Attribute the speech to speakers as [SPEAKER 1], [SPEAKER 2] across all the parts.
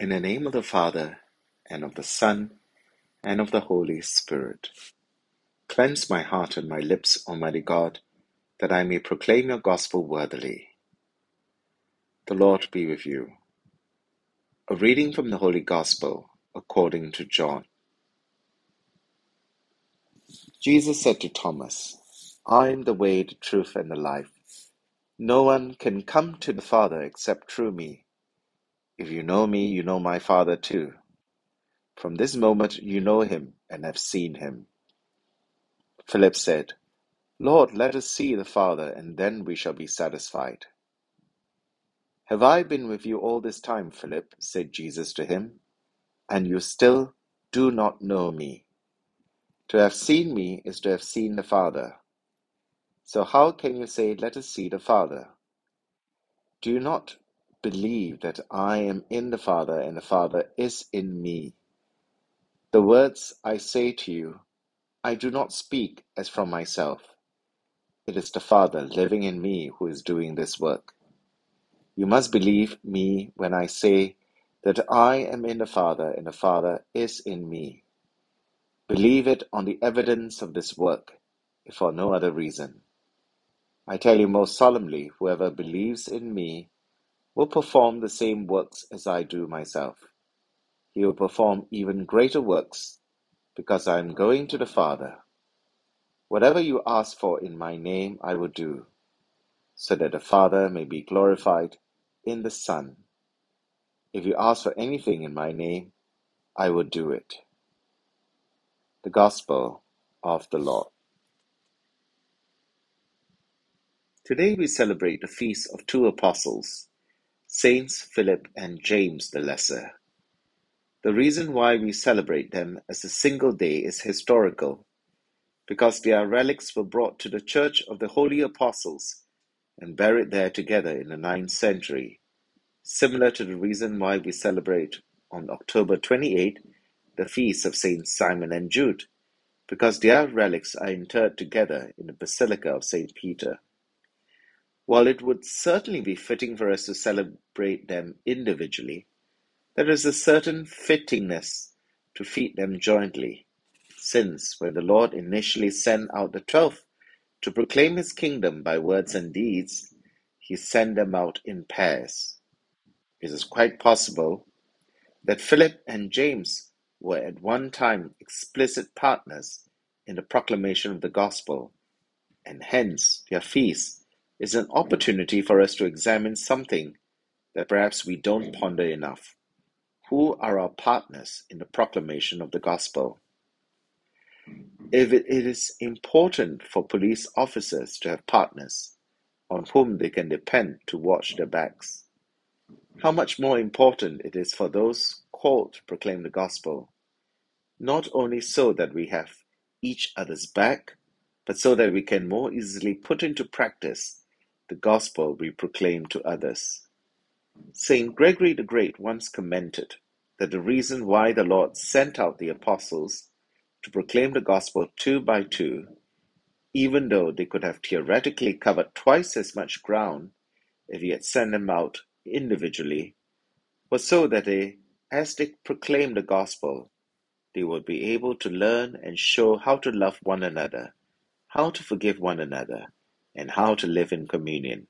[SPEAKER 1] In the name of the Father, and of the Son, and of the Holy Spirit. Cleanse my heart and my lips, Almighty God, that I may proclaim your gospel worthily. The Lord be with you. A reading from the Holy Gospel according to John. Jesus said to Thomas, I am the way, the truth, and the life. No one can come to the Father except through me. If you know me, you know my Father too. From this moment you know him and have seen him. Philip said, Lord, let us see the Father, and then we shall be satisfied. Have I been with you all this time, Philip? said Jesus to him, and you still do not know me? To have seen me is to have seen the Father. So how can you say, Let us see the Father? Do you not believe that I am in the Father and the Father is in me? The words I say to you, I do not speak as from myself. It is the Father living in me who is doing this work. You must believe me when I say that I am in the Father and the Father is in me. Believe it on the evidence of this work, if for no other reason. I tell you most solemnly, whoever believes in me will perform the same works as I do myself. He will perform even greater works, because I am going to the Father. Whatever you ask for in my name, I will do, so that the Father may be glorified in the Son. If you ask for anything in my name, I will do it. The Gospel of the Lord. Today we celebrate the feast of two apostles, Saints Philip and James the Lesser. The reason why we celebrate them as a single day is historical, because their relics were brought to the Church of the Holy Apostles and buried there together in the ninth century, similar to the reason why we celebrate on October 28 the feast of Saints Simon and Jude, because their relics are interred together in the Basilica of St. Peter. While it would certainly be fitting for us to celebrate them individually, there is a certain fittingness to feed them jointly, since when the Lord initially sent out the twelve to proclaim his kingdom by words and deeds, he sent them out in pairs. It is quite possible that Philip and James were at one time explicit partners in the proclamation of the gospel, and hence their feast is an opportunity for us to examine something that perhaps we don't ponder enough. Who are our partners in the proclamation of the gospel? If it is important for police officers to have partners on whom they can depend to watch their backs, how much more important it is for those called to proclaim the gospel, not only so that we have each other's back, but so that we can more easily put into practice the gospel we proclaim to others. Saint Gregory the Great once commented that the reason why the Lord sent out the apostles to proclaim the gospel two by two, even though they could have theoretically covered twice as much ground if he had sent them out individually, was so that they, as they proclaimed the gospel, they would be able to learn and show how to love one another, how to forgive one another, and how to live in communion.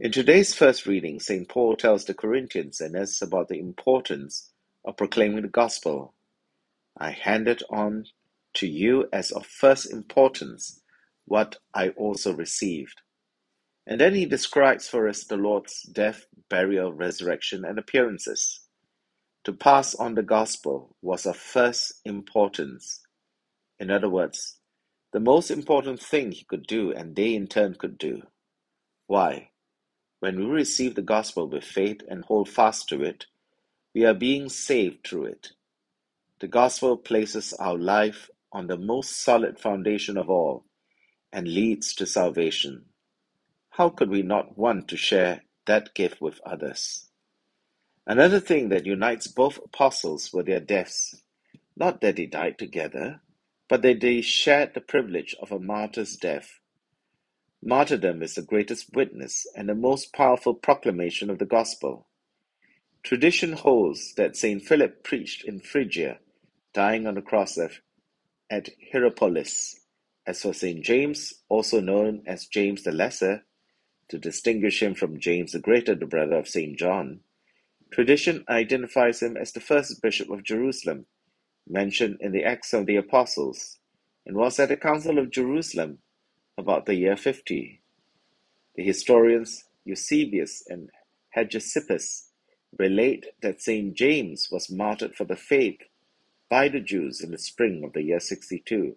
[SPEAKER 1] In today's first reading, St. Paul tells the Corinthians and us about the importance of proclaiming the gospel. I handed on to you as of first importance what I also received. And then he describes for us the Lord's death, burial, resurrection, and appearances. To pass on the gospel was of first importance. In other words, the most important thing he could do and they in turn could do. Why? When we receive the gospel with faith and hold fast to it, we are being saved through it. The gospel places our life on the most solid foundation of all and leads to salvation. How could we not want to share that gift with others? Another thing that unites both apostles were their deaths. Not that they died together, but they shared the privilege of a martyr's death. Martyrdom is the greatest witness and the most powerful proclamation of the gospel. Tradition holds that Saint Philip preached in Phrygia, dying on the cross at Hierapolis. As for Saint James, also known as James the Lesser, to distinguish him from James the Greater, the brother of Saint John, tradition identifies him as the first bishop of Jerusalem, mentioned in the Acts of the Apostles, and was at the Council of Jerusalem about the year 50. The historians Eusebius and Hegesippus relate that Saint James was martyred for the faith by the Jews in the spring of the year 62.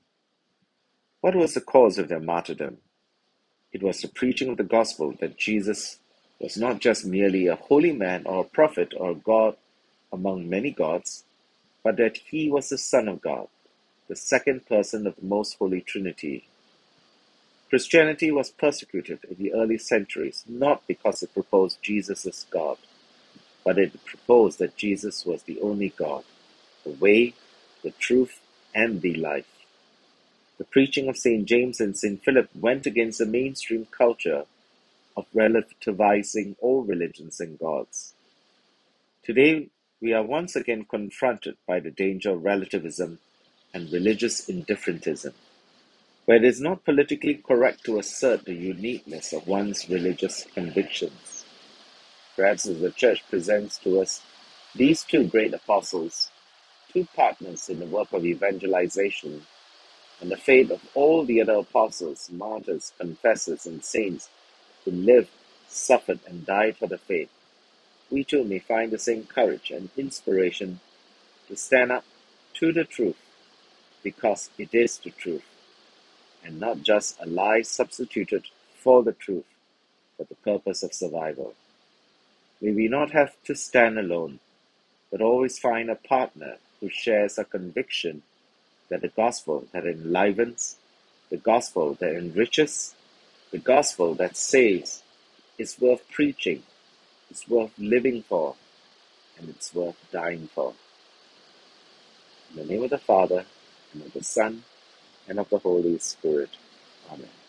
[SPEAKER 1] What was the cause of their martyrdom? It was the preaching of the gospel that Jesus was not just merely a holy man or a prophet or a god among many gods, but that he was the Son of God, the second person of the most holy Trinity. Christianity was persecuted in the early centuries not because it proposed Jesus as God, but it proposed that Jesus was the only God, the way, the truth, and the life. The preaching of St. James and St. Philip went against the mainstream culture of relativizing all religions and gods. Today, we are once again confronted by the danger of relativism and religious indifferentism, where it is not politically correct to assert the uniqueness of one's religious convictions. Perhaps as the Church presents to us these two great apostles, two partners in the work of evangelization, and the fate of all the other apostles, martyrs, confessors, and saints who lived, suffered, and died for the faith, we too may find the same courage and inspiration to stand up to the truth because it is the truth and not just a lie substituted for the truth for the purpose of survival. May we not have to stand alone, but always find a partner who shares a conviction that the gospel that enlivens, the gospel that enriches, the gospel that saves is worth preaching, it's worth living for, and it's worth dying for. In the name of the Father, and of the Son, and of the Holy Spirit. Amen.